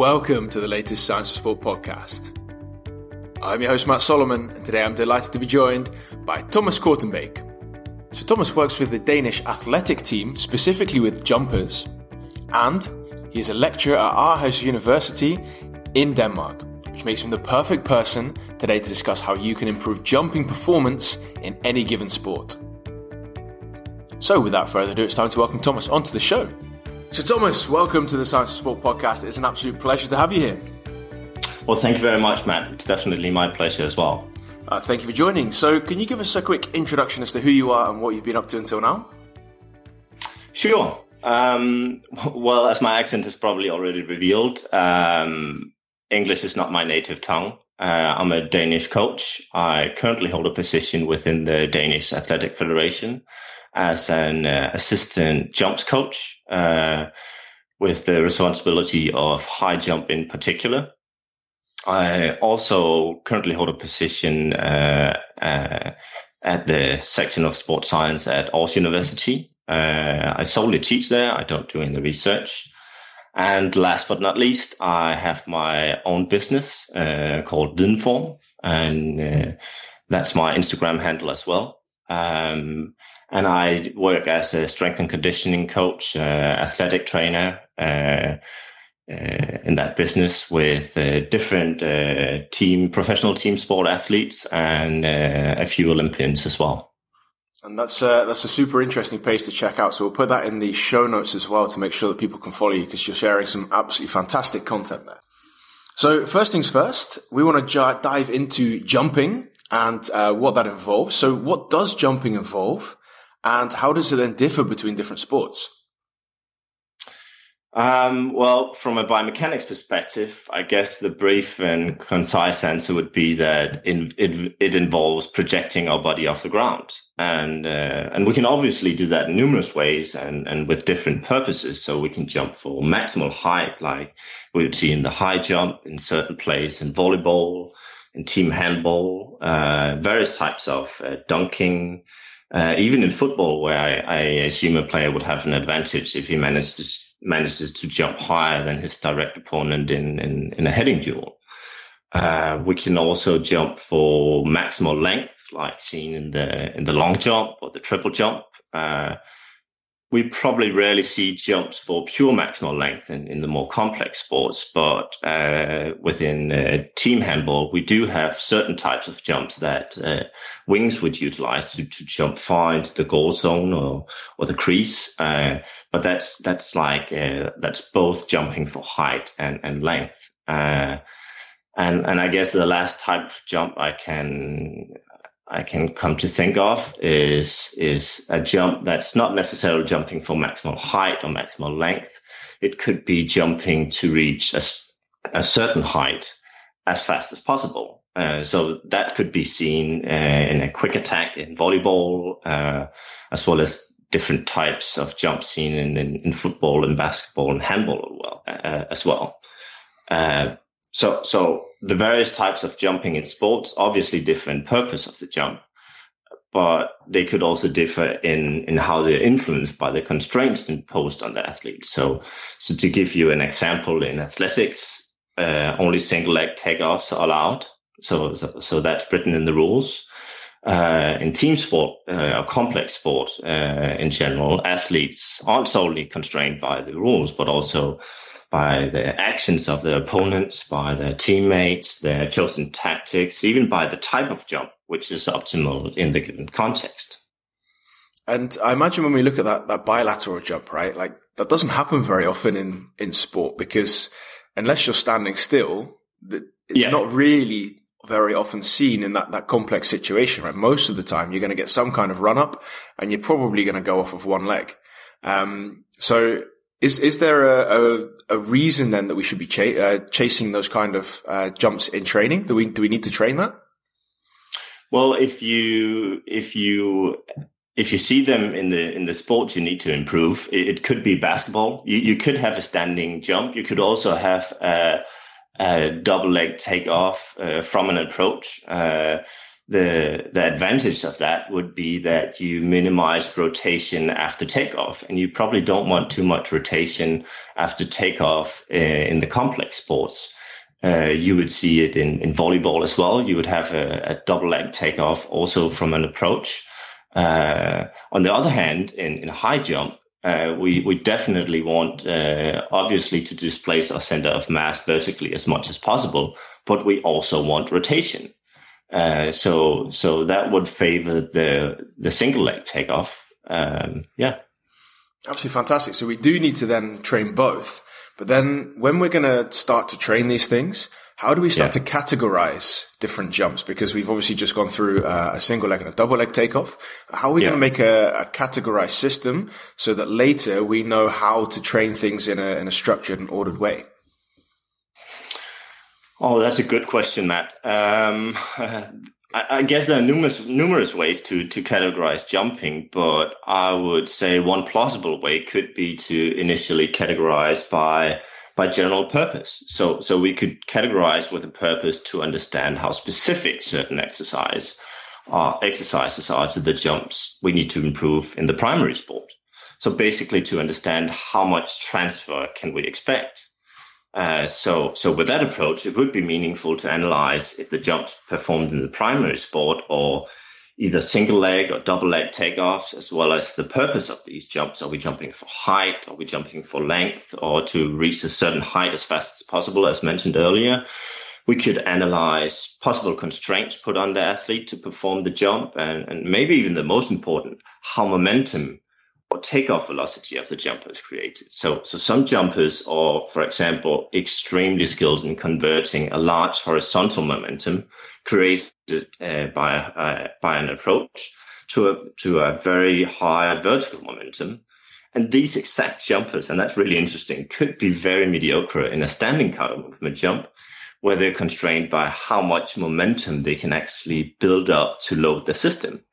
welcome to the latest Science of Sport podcast. I'm your host, Matt Solomon, and today I'm delighted to be joined by Thomas Kortenbeek. So, Thomas works with the Danish athletic team, specifically with jumpers, and he is a lecturer at Aarhus University in Denmark, which makes him the perfect person today to discuss how you can improve jumping performance in any given sport. So, without further ado, it's time to welcome Thomas onto the show. So, Thomas, welcome to the Science of Sport podcast. It's an absolute pleasure to have you here. Well, thank you very much, Matt. It's definitely my pleasure as well. Uh, thank you for joining. So, can you give us a quick introduction as to who you are and what you've been up to until now? Sure. Um, well, as my accent has probably already revealed, um, English is not my native tongue. Uh, I'm a Danish coach. I currently hold a position within the Danish Athletic Federation as an uh, assistant jumps coach uh, with the responsibility of high jump in particular. I also currently hold a position uh, uh at the section of sports science at Aarhus University. Uh, I solely teach there. I don't do any research. And last but not least, I have my own business uh, called Videnform, and that's my Instagram handle as well. Um, and I work as a strength and conditioning coach, uh, athletic trainer uh, uh, in that business with uh, different uh, team, professional team sport athletes, and uh, a few Olympians as well. And that's a, that's a super interesting page to check out. So we'll put that in the show notes as well to make sure that people can follow you because you're sharing some absolutely fantastic content there. So first things first, we want to dive into jumping and what that involves. So what does jumping involve? And how does it then differ between different sports? Um, well, from a biomechanics perspective, I guess the brief and concise answer would be that in, it, it involves projecting our body off the ground, and uh, and we can obviously do that in numerous ways and and with different purposes. So we can jump for maximal height, like we would see in the high jump in certain plays in volleyball, in team handball, uh, various types of uh, dunking. Uh, even in football, where I, I, assume a player would have an advantage if he manages manages to jump higher than his direct opponent in in, in a heading duel. Uh, we can also jump for maximal length, like seen in the in the long jump or the triple jump. Uh, we probably rarely see jumps for pure maximal length in, in the more complex sports, but uh, within uh, team handball, we do have certain types of jumps that uh, wings would utilize to, to jump far into the goal zone or or the crease. Uh, but that's that's like uh, that's both jumping for height and and length. Uh, and and I guess the last type of jump I can I can come to think of is is a jump that's not necessarily jumping for maximal height or maximal length. It could be jumping to reach a, a certain height as fast as possible. Uh, so that could be seen uh, in a quick attack in volleyball, uh, as well as different types of jump seen in, in, in football and basketball and handball as well. Uh, as well. So, so the various types of jumping in sports obviously differ in purpose of the jump, but they could also differ in, in how they're influenced by the constraints imposed on the athlete. So, so to give you an example in athletics, uh, only single leg takeoffs are allowed. So, so, so, that's written in the rules. Uh, in team sport, uh, or complex sport uh, in general, athletes aren't solely constrained by the rules, but also by the actions of their opponents, by their teammates, their chosen tactics, even by the type of jump, which is optimal in the given context. And I imagine when we look at that, that bilateral jump, right? Like that doesn't happen very often in, in sport because unless you're standing still, it's yeah. not really very often seen in that, that complex situation, right? Most of the time you're going to get some kind of run up and you're probably going to go off of one leg. Um, so is is there a, a, a, reason then that we should be ch- uh, chasing those kind of uh, jumps in training? Do we do we need to train that? Well, if you if you if you see them in the in the sport, you need to improve. It, it could be basketball. You you could have a standing jump. You could also have a, a double leg takeoff uh, from an approach. Uh, the the advantage of that would be that you minimize rotation after takeoff, and you probably don't want too much rotation after takeoff uh, in the complex sports. Uh, you would see it in, in volleyball as well. You would have a, a double leg takeoff also from an approach. Uh, on the other hand, in, in high jump, uh, we we definitely want uh, obviously to displace our center of mass vertically as much as possible, but we also want rotation. Uh, so so that would favor the the single leg takeoff. Um, yeah, absolutely fantastic. So we do need to then train both. But then when we're going to start to train these things, how do we start yeah. to categorize different jumps? Because we've obviously just gone through uh, a single leg and a double leg takeoff. How are we yeah. going to make a, a, categorized system so that later we know how to train things in a, in a structured and ordered way? Oh, that's a good question, Matt. Um, I, guess there are numerous numerous ways to to categorize jumping, but I would say one plausible way could be to initially categorize by by general purpose. So so we could categorize with a purpose to understand how specific certain exercise uh, exercises are to the jumps we need to improve in the primary sport. So basically, to understand how much transfer can we expect uh, so, so with that approach, it would be meaningful to analyze if the jumps performed in the primary sport or either single leg or double leg takeoffs, as well as the purpose of these jumps. Are we jumping for height? Are we jumping for length or to reach a certain height as fast as possible, as mentioned earlier? We could analyze possible constraints put on the athlete to perform the jump and, and maybe even the most important, how momentum or takeoff velocity of the jumper is created. So, so some jumpers are, for example, extremely skilled in converting a large horizontal momentum created uh, by uh, by an approach to a to a very high vertical momentum. And these exact jumpers, and that's really interesting, could be very mediocre in a standing counter movement jump, where they're constrained by how much momentum they can actually build up to load the system.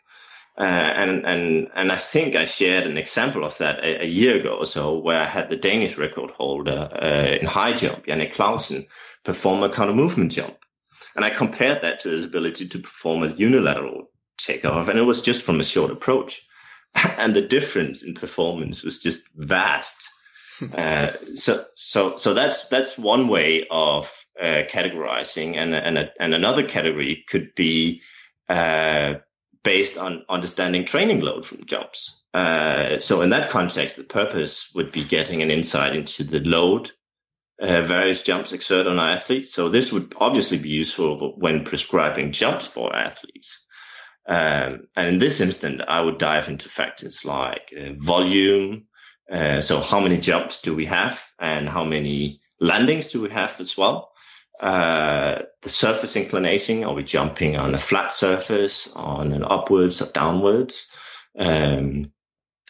Uh, and and and I think I shared an example of that a, a, year ago or so, where I had the Danish record holder uh, in high jump, Jannik Clausen, perform a counter movement jump, and I compared that to his ability to perform a unilateral takeoff, and it was just from a short approach, and the difference in performance was just vast. uh, so so so that's that's one way of uh, categorizing, and and and another category could be uh, based on understanding training load from jumps. Uh, so in that context, the purpose would be getting an insight into the load uh, various jumps exert on athletes. So this would obviously be useful when prescribing jumps for athletes. Um, and in this instance, I would dive into factors like uh, volume. Uh, so how many jumps do we have and how many landings do we have as well? Uh, the surface inclination. Are we jumping on a flat surface, on an upwards or downwards? Um,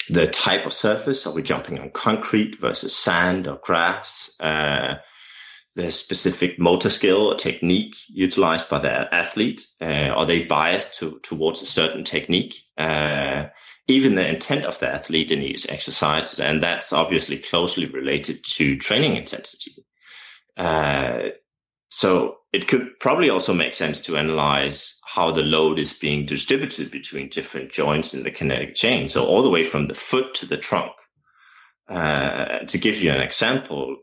the type of surface. Are we jumping on concrete versus sand or grass? Uh, the specific motor skill or technique utilized by the athlete. Uh, are they biased to, towards a certain technique? Uh, even the intent of the athlete in these exercises. And that's obviously closely related to training intensity. Uh, so it could probably also make sense to analyze how the load is being distributed between different joints in the kinetic chain. So all the way from the foot to the trunk. Uh, to give you an example,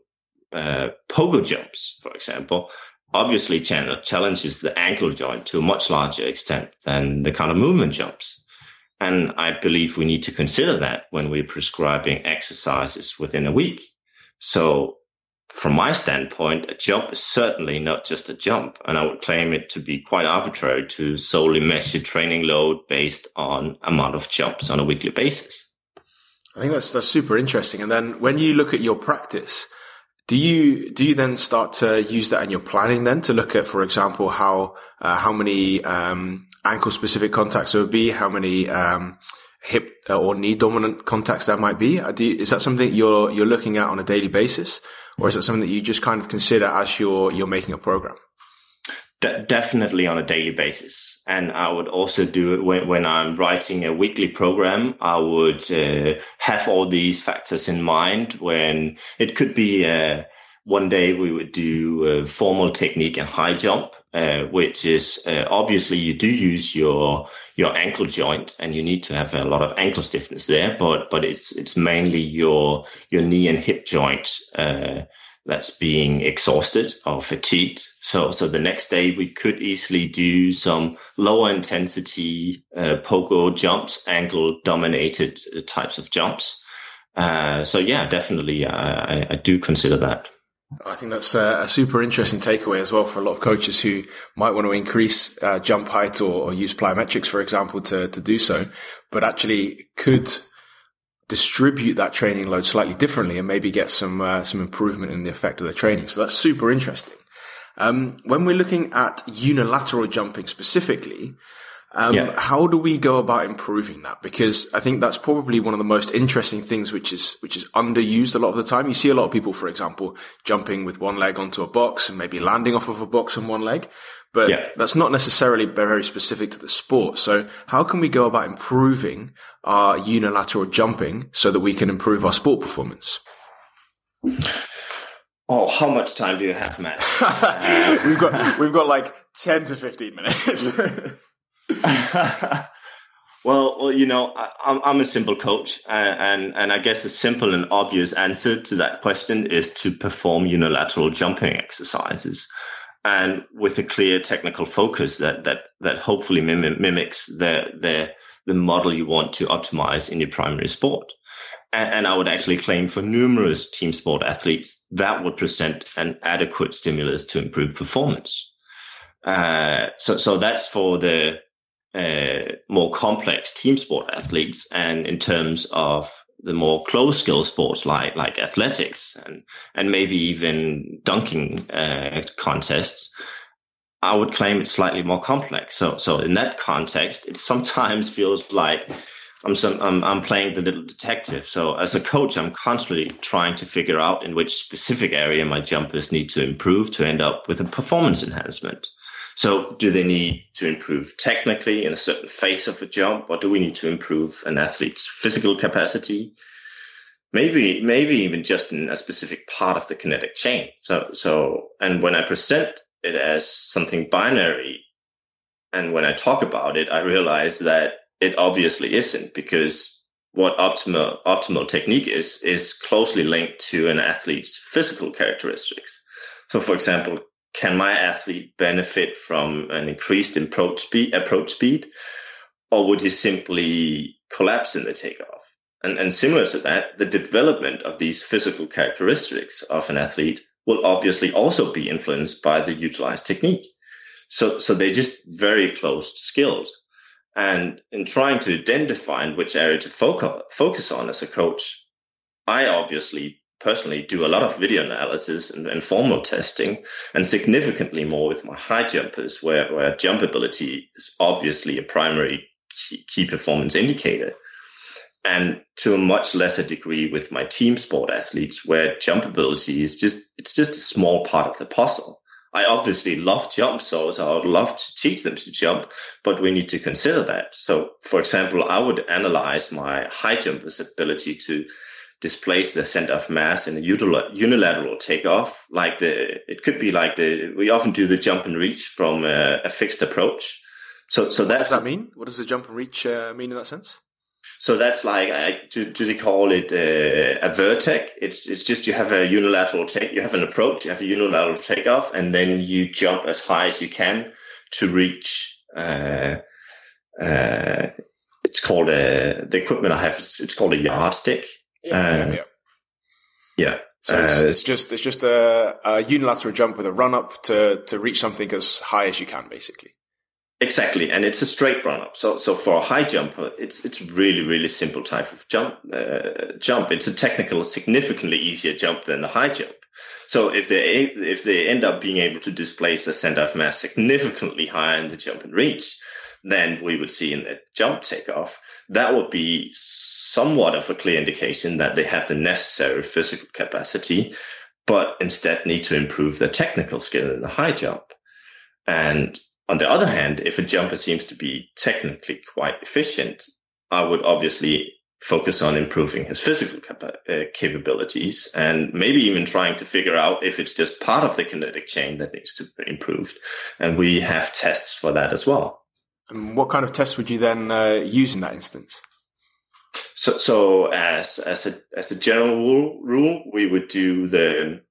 uh, pogo jumps, for example, obviously challenges the ankle joint to a much larger extent than the counter movement jumps. And I believe we need to consider that when we're prescribing exercises within a week. So from my standpoint, a jump is certainly not just a jump, and I would claim it to be quite arbitrary to solely measure training load based on amount of jumps on a weekly basis. I think that's that's super interesting. And then when you look at your practice, do you do you then start to use that in your planning then to look at, for example, how uh, how many um, ankle specific contacts there would be, how many um, hip or knee dominant contacts there might be? You, is that something you're you're looking at on a daily basis? Or is it something that you just kind of consider as you're you're making a program? De- definitely on a daily basis, and I would also do it when, when I'm writing a weekly program. I would uh, have all these factors in mind when it could be. Uh, one day we would do a formal technique and high jump, uh, which is uh, obviously you do use your your ankle joint and you need to have a lot of ankle stiffness there, but but it's it's mainly your your knee and hip joint uh, that's being exhausted or fatigued. So, so the next day we could easily do some lower intensity uh, pogo jumps, ankle dominated uh, types of jumps. So yeah, definitely, I, I, do consider that. I think that's a, super interesting takeaway as well for a lot of coaches who might want to increase uh, jump height or, or, use plyometrics, for example, to, to do so, but actually could distribute that training load slightly differently and maybe get some uh, some improvement in the effect of the training. So that's super interesting. Um, when we're looking at unilateral jumping specifically, um, yeah. how do we go about improving that? Because I think that's probably one of the most interesting things, which is which is underused a lot of the time. You see a lot of people, for example, jumping with one leg onto a box and maybe landing off of a box on one leg, but yeah. that's not necessarily very specific to the sport. So how can we go about improving our unilateral jumping so that we can improve our sport performance? Oh, how much time do you have, Matt? we've got we've got like ten to fifteen minutes. well, well, you know, I, am I'm a simple coach, and, and I guess a simple and obvious answer to that question is to perform unilateral jumping exercises and with a clear technical focus that that that hopefully mim- mimics the the the model you want to optimize in your primary sport. And, and, I would actually claim for numerous team sport athletes that would present an adequate stimulus to improve performance. Uh, so so that's for the uh, more complex team sport athletes, and in terms of the more close skill sports like like athletics and and maybe even dunking uh, contests, I would claim it's slightly more complex. So so in that context, it sometimes feels like I'm some I'm, I'm playing the little detective. So as a coach, I'm constantly trying to figure out in which specific area my jumpers need to improve to end up with a performance enhancement. So do they need to improve technically in a certain phase of a jump, or do we need to improve an athlete's physical capacity? Maybe, maybe even just in a specific part of the kinetic chain. So, so, and when I present it as something binary, and when I talk about it, I realize that it obviously isn't because what optimal optimal technique is is closely linked to an athlete's physical characteristics. So, for example, can my athlete benefit from an increased approach speed, approach speed, or would he simply collapse in the takeoff? And, and similar to that, the development of these physical characteristics of an athlete will obviously also be influenced by the utilized technique. So, so they're just very close skills. And in trying to identify which area to focus on as a coach, I obviously personally do a lot of video analysis and, and formal testing and significantly more with my high jumpers where, where jump ability is obviously a primary key, key performance indicator. And to a much lesser degree with my team sport athletes where jump ability is just it's just a small part of the puzzle. I obviously love jump so, so i would love to teach them to jump but we need to consider that. So for example i would analyze my high jumpers ability to displace the center of mass in a unilateral takeoff. Like the, it could be like the, we often do the jump and reach from a, a fixed approach. So, so that's. What does that mean? What does the jump and reach uh, mean in that sense? So that's like, I, do, do, they call it uh, a vertex? It's it's just you have a unilateral take, you have an approach, you have a unilateral takeoff, and then you jump as high as you can to reach. Uh, uh, it's called a the equipment I have. It's, it's called a yardstick, yeah, yeah. yeah. So it's, uh, it's, just it's just a, a, unilateral jump with a run up to to reach something as high as you can, basically. Exactly, and it's a straight run up. So so for a high jumper, it's it's really really simple type of jump. Uh, jump. It's a technical, significantly easier jump than the high jump. So if they if they end up being able to displace the center of mass significantly higher in the jump and reach, then we would see in the jump takeoff, that would be somewhat of a clear indication that they have the necessary physical capacity, but instead need to improve their technical skill in the high jump. And on the other hand, if a jumper seems to be technically quite efficient, I would obviously focus on improving his physical uh, capabilities and maybe even trying to figure out if it's just part of the kinetic chain that needs to be improved. And we have tests for that as well. And what kind of tests would you then uh, use in that instance? So, so as as a as a general rule, rule we would do the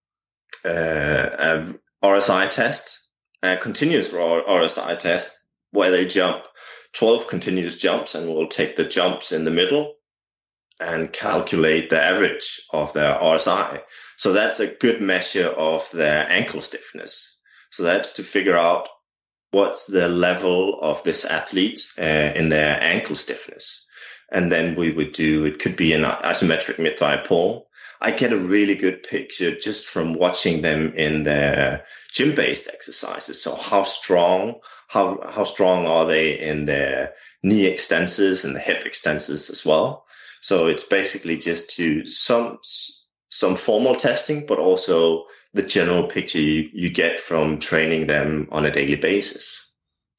uh, RSI test, a continuous RSI test, where they jump 12 continuous jumps, and we'll take the jumps in the middle and calculate the average of their RSI. So that's a good measure of their ankle stiffness. So that's to figure out what's the level of this athlete uh, in their ankle stiffness. And then we would do, it could be an isometric mid-thigh pull. I get a really good picture just from watching them in their gym-based exercises. So how strong, how, how strong are they in their knee extensors and the hip extensors as well? So it's basically just to some some formal testing, but also the general picture you, you get from training them on a daily basis.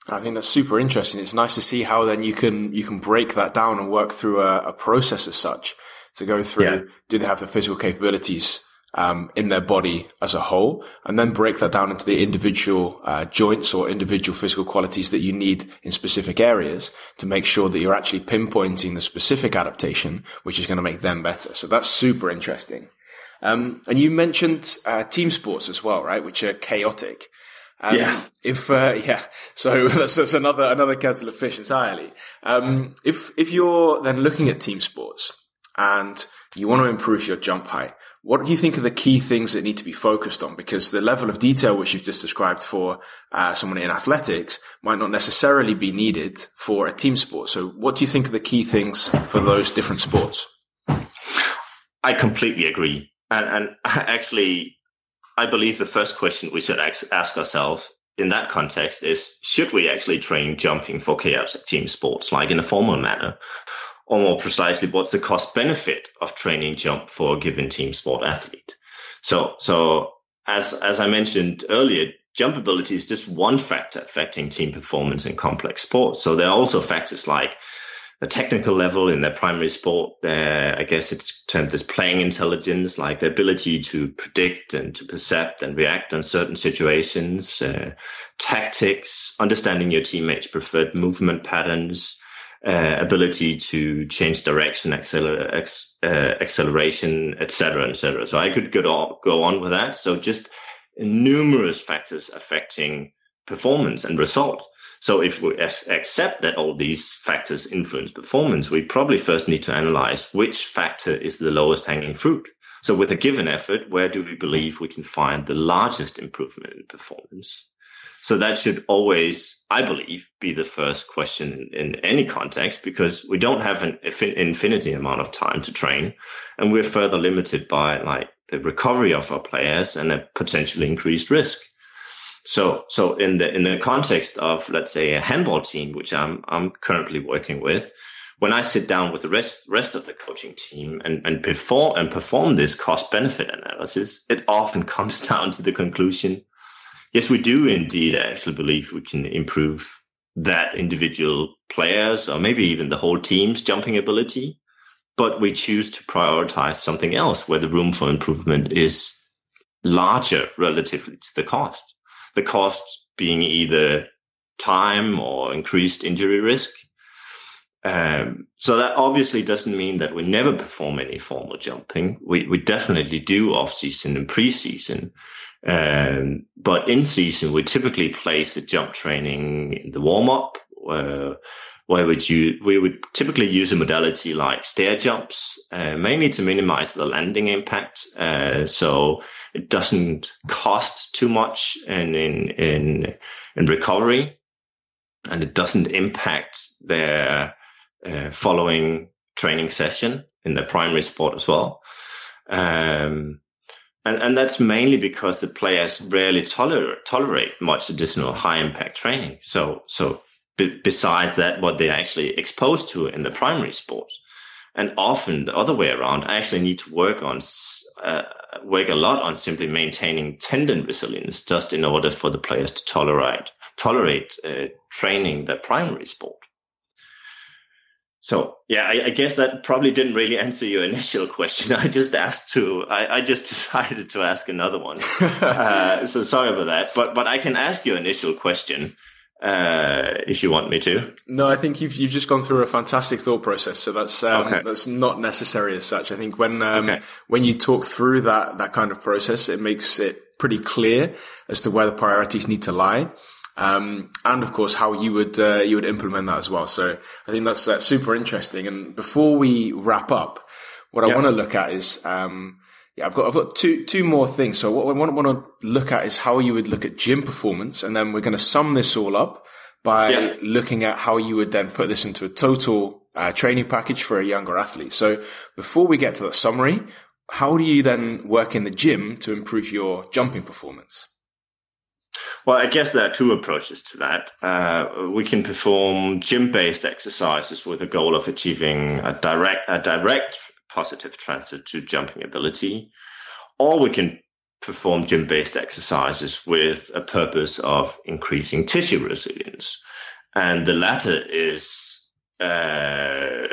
I think that's super interesting. It's nice to see how then you can you can break that down and work through a, a process as such to go through. Yeah. Do they have the physical capabilities um, in their body as a whole, and then break that down into the individual uh, joints or individual physical qualities that you need in specific areas to make sure that you're actually pinpointing the specific adaptation, which is going to make them better. So that's super interesting. Um, and you mentioned uh, team sports as well, right? Which are chaotic. Um, yeah. If uh, yeah, so that's, that's, another another kettle of fish entirely. Um, if if you're then looking at team sports and you want to improve your jump height, what do you think are the key things that need to be focused on? Because the level of detail which you've just described for uh, someone in athletics might not necessarily be needed for a team sport. So, what do you think are the key things for those different sports? I completely agree, and, and actually, I believe the first question we should ask ourselves in that context is: Should we actually train jumping for chaotic team sports, like in a formal manner, or more precisely, what's the cost benefit of training jump for a given team sport athlete? So, so as, as I mentioned earlier, jump ability is just one factor affecting team performance in complex sports. So there are also factors like the technical level in their primary sport. There, I guess it's termed as playing intelligence, like the ability to predict and to percept and react on certain situations, uh, tactics, understanding your teammates' preferred movement patterns, uh, ability to change direction, acceler- ex- uh, acceleration, etc., etc. So I could go on, go on with that. So just numerous factors affecting performance and result. So if we accept that all these factors influence performance, we probably first need to analyze which factor is the lowest hanging fruit. So with a given effort, where do we believe we can find the largest improvement in performance? So that should always, I believe, be the first question in, in, any context because we don't have an infinity amount of time to train, and we're further limited by like the recovery of our players and a potentially increased risk. So, so in the in the context of let's say a handball team, which I'm I'm currently working with, when I sit down with the rest rest of the coaching team and, and perform and perform this cost benefit analysis, it often comes down to the conclusion yes, we do indeed actually believe we can improve that individual players or maybe even the whole team's jumping ability. But we choose to prioritize something else where the room for improvement is larger relatively to the cost. The cost being either time or increased injury risk. Um, so that obviously doesn't mean that we never perform any formal jumping. We, we definitely do off season and preseason. Um, but in season, we typically place the jump training in the warm up, uh, where would you, we would typically use a modality like stair jumps, uh, mainly to minimize the landing impact. Uh, so it doesn't cost too much in, in, in, in recovery and it doesn't impact their uh, following training session in their primary sport as well. Um, and, and that's mainly because the players rarely tolerate, tolerate much additional high impact training. So, so b- besides that, what they're actually exposed to in the primary sports. And often the other way around, I actually need to work on, uh, work a lot on simply maintaining tendon resilience just in order for the players to tolerate, tolerate uh, training their primary sport. So yeah, I, I, guess that probably didn't really answer your initial question. I just asked to, I, I just decided to ask another one. uh, so sorry about that, but but I can ask your initial question uh, if you want me to. No, I think you've you've just gone through a fantastic thought process. So that's um, okay. that's not necessary as such. I think when um, okay. when you talk through that that kind of process, it makes it pretty clear as to where the priorities need to lie. Um, and of course how you would uh, you would implement that as well. So I think that's that's super interesting. And before we wrap up, what I want to look at is um, yeah, I've got I've got two two more things. So what I want, want to look at is how you would look at gym performance, and then we're going to sum this all up by looking at how you would then put this into a total uh, training package for a younger athlete. So before we get to that summary, how do you then work in the gym to improve your jumping performance? Well, I guess there are two approaches to that. Uh, we can perform gym-based exercises with the goal of achieving a direct, a direct positive transfer to jumping ability, or we can perform gym-based exercises with a purpose of increasing tissue resilience. And the latter is uh,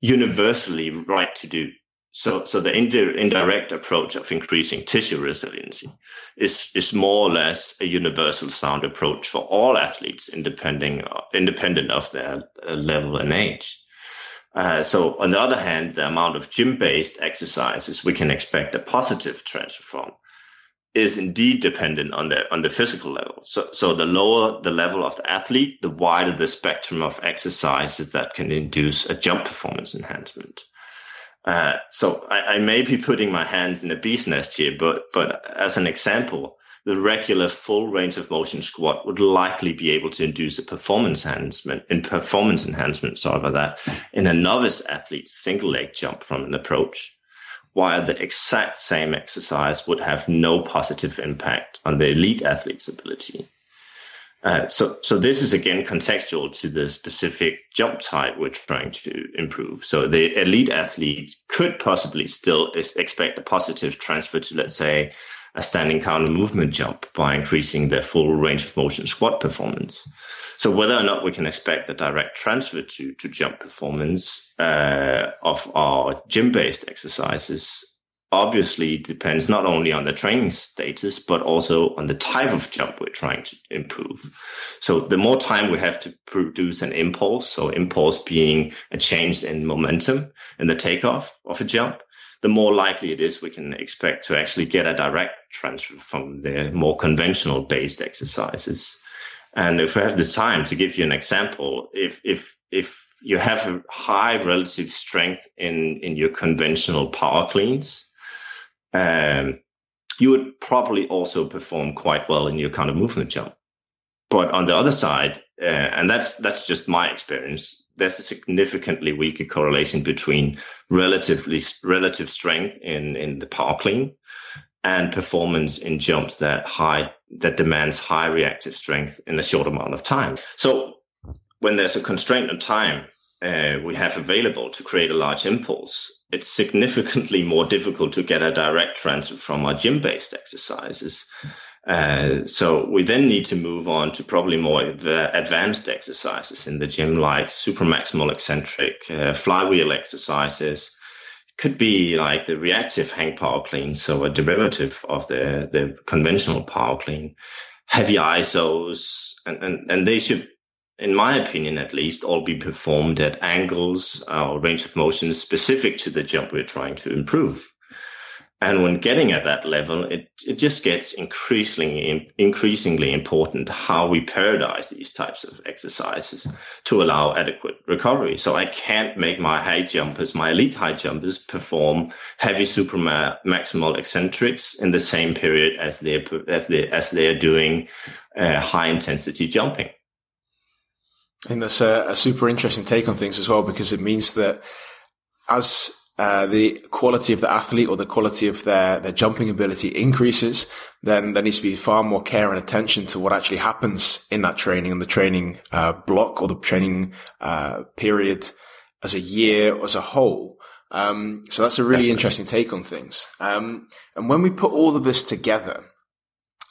universally right to do. So, so the indirect approach of increasing tissue resiliency is, is more or less a universal sound approach for all athletes, independent, independent of their uh, level and age. Uh, so on the other hand, the amount of gym-based exercises we can expect a positive transfer from is indeed dependent on the on the physical level. So so the lower the level of the athlete, the wider the spectrum of exercises that can induce a jump performance enhancement. Uh, so I, I, may be putting my hands in a bee's nest here, but but as an example, the regular full range of motion squat would likely be able to induce a performance enhancement in performance enhancement, sorry about that, in a novice athlete's single leg jump from an approach, while the exact same exercise would have no positive impact on the elite athlete's ability. Uh, so, so this is again contextual to the specific jump type we're trying to improve. So the elite athlete could possibly still expect a positive transfer to, let's say, a standing counter movement jump by increasing their full range of motion squat performance. So whether or not we can expect a direct transfer to, to jump performance uh, of our gym-based exercises obviously depends not only on the training status, but also on the type of jump we're trying to improve. So the more time we have to produce an impulse, so impulse being a change in momentum in the takeoff of a jump, the more likely it is we can expect to actually get a direct transfer from the more conventional based exercises. And if we have the time to give you an example, if, if, if you have a high relative strength in, in your conventional power cleans, um, you would probably also perform quite well in your counter movement jump. But on the other side, uh, and that's that's just my experience, there's a significantly weaker correlation between relatively relative strength in in the power clean and performance in jumps that high that demands high reactive strength in a short amount of time. So when there's a constraint on time, uh, we have available to create a large impulse, it's significantly more difficult to get a direct transfer from our gym based exercises. Uh, so we then need to move on to probably more advanced exercises in the gym, like super maximal eccentric, uh, flywheel exercises. Could be like the reactive hang power clean, so a derivative of the, the conventional power clean, heavy isos, and, and, and they should in my opinion at least, all be performed at angles uh, or range of motion specific to the jump we're trying to improve. And when getting at that level, it, it just gets increasingly increasingly important how we periodize these types of exercises to allow adequate recovery. So I can't make my high jumpers, my elite high jumpers, perform heavy super maximal eccentrics in the same period as they as they as they are doing uh, high intensity jumping. I think that's a, a, super interesting take on things as well, because it means that as uh, the quality of the athlete or the quality of their, their jumping ability increases, then there needs to be far more care and attention to what actually happens in that training and the training uh, block or the training uh, period as a year as a whole. Um, so that's a really Definitely. interesting take on things. Um, and when we put all of this together,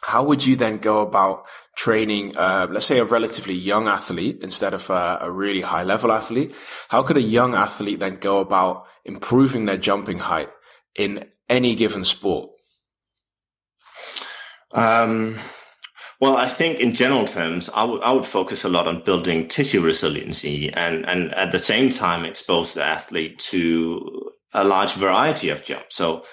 how would you then go about training, uh, let's say a relatively young athlete instead of a, a, really high level athlete? How could a young athlete then go about improving their jumping height in any given sport? Um, well, I think in general terms, I would I would focus a lot on building tissue resiliency and and at the same time expose the athlete to a large variety of jumps. So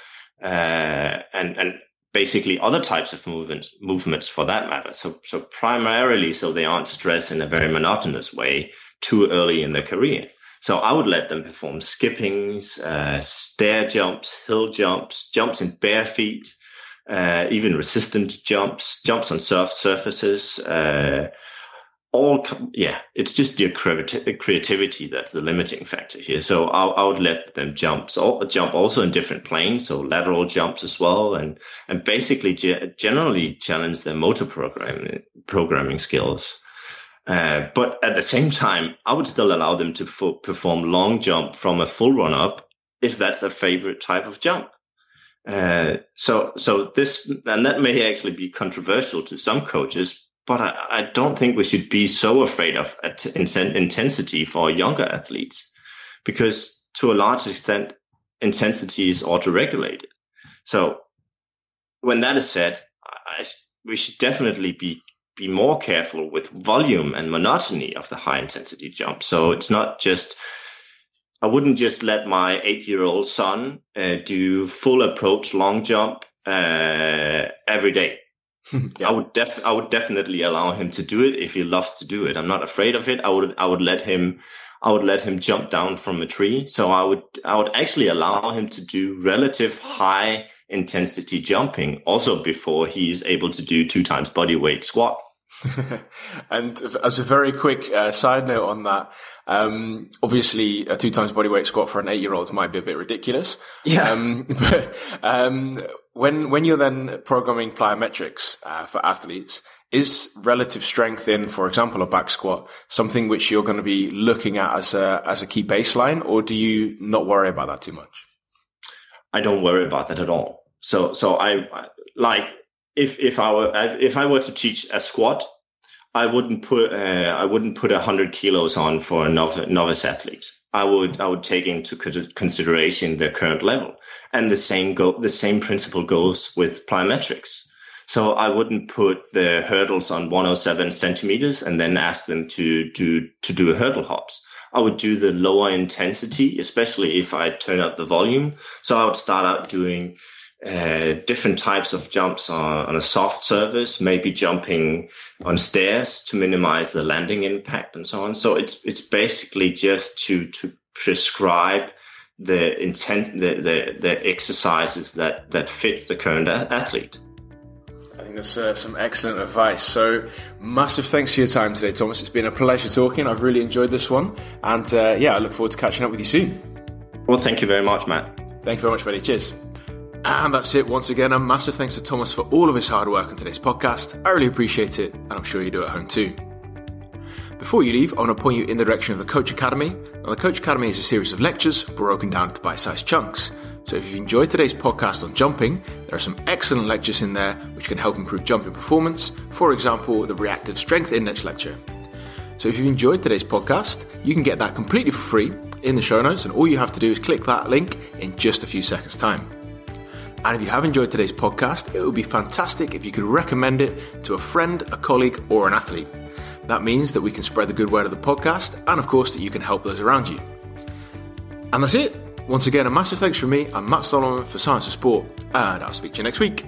uh, and and basically other types of movements movements for that matter. So so primarily so they aren't stressed in a very monotonous way too early in their career. So I would let them perform skippings, uh, stair jumps, hill jumps, jumps in bare feet, uh, even resistance jumps, jumps on soft surfaces, uh, all yeah it's just your creativity that's the limiting factor here. So i, I would let them jump so jump also in different planes so lateral jumps as well and and basically ge- generally challenge their motor programming programming skills uh, but at the same time i would still allow them to f- perform long jump from a full run up if that's a favorite type of jump uh, so so this and that may actually be controversial to some coaches but I, I, don't think we should be so afraid of intensity for younger athletes because to a large extent, intensity is auto-regulated. So when that is said, I, we should definitely be be more careful with volume and monotony of the high intensity jump. So it's not just I wouldn't just let my eight year old son uh, do full approach long jump uh, every day yeah. I would def I would definitely allow him to do it if he loves to do it. I'm not afraid of it. I would I would let him I would let him jump down from a tree. So I would I would actually allow him to do relative high intensity jumping also before he's able to do two times body weight squat. and as a very quick uh, side note on that, um, obviously a two times body weight squat for an eight year old might be a bit ridiculous. Yeah. Um, but, um, when when you're then programming plyometrics uh, for athletes, is relative strength in, for example, a back squat something which you're going to be looking at as a as a key baseline, or do you not worry about that too much? I don't worry about that at all. So so I like if if I were if I were to teach a squat, I wouldn't put uh, I wouldn't put hundred kilos on for a novice, novice athlete. I would I would take into consideration their current level, and the same go the same principle goes with plyometrics. So I wouldn't put the hurdles on 107 centimeters and then ask them to do to do hurdle hops. I would do the lower intensity, especially if I turn up the volume. So I would start out doing uh, different types of jumps on, on, a soft surface, maybe jumping on stairs to minimize the landing impact and so on. So it's it's basically just to to prescribe the intent the, the, the exercises that that fits the current athlete. I think that's uh, some excellent advice. So, massive thanks for your time today, Thomas. It's been a pleasure talking. I've really enjoyed this one, and uh, yeah, I look forward to catching up with you soon. Well, thank you very much, Matt. Thank you very much, buddy. Cheers. And that's it. Once again, a massive thanks to Thomas for all of his hard work on today's podcast. I really appreciate it, and I'm sure you do at home too. Before you leave, I want to point you in the direction of the Coach Academy. Now, the Coach Academy is a series of lectures broken down into bite sized chunks. So, if you've enjoyed today's podcast on jumping, there are some excellent lectures in there which can help improve jumping performance. For example, the Reactive Strength Index lecture. So, if you've enjoyed today's podcast, you can get that completely for free in the show notes, and all you have to do is click that link in just a few seconds' time. And if you have enjoyed today's podcast, it would be fantastic if you could recommend it to a friend, a colleague, or an athlete. That means that we can spread the good word of the podcast, and of course, that you can help those around you. And that's it. Once again, a massive thanks from me. I'm Matt Solomon for Science of Sport, and I'll speak to you next week.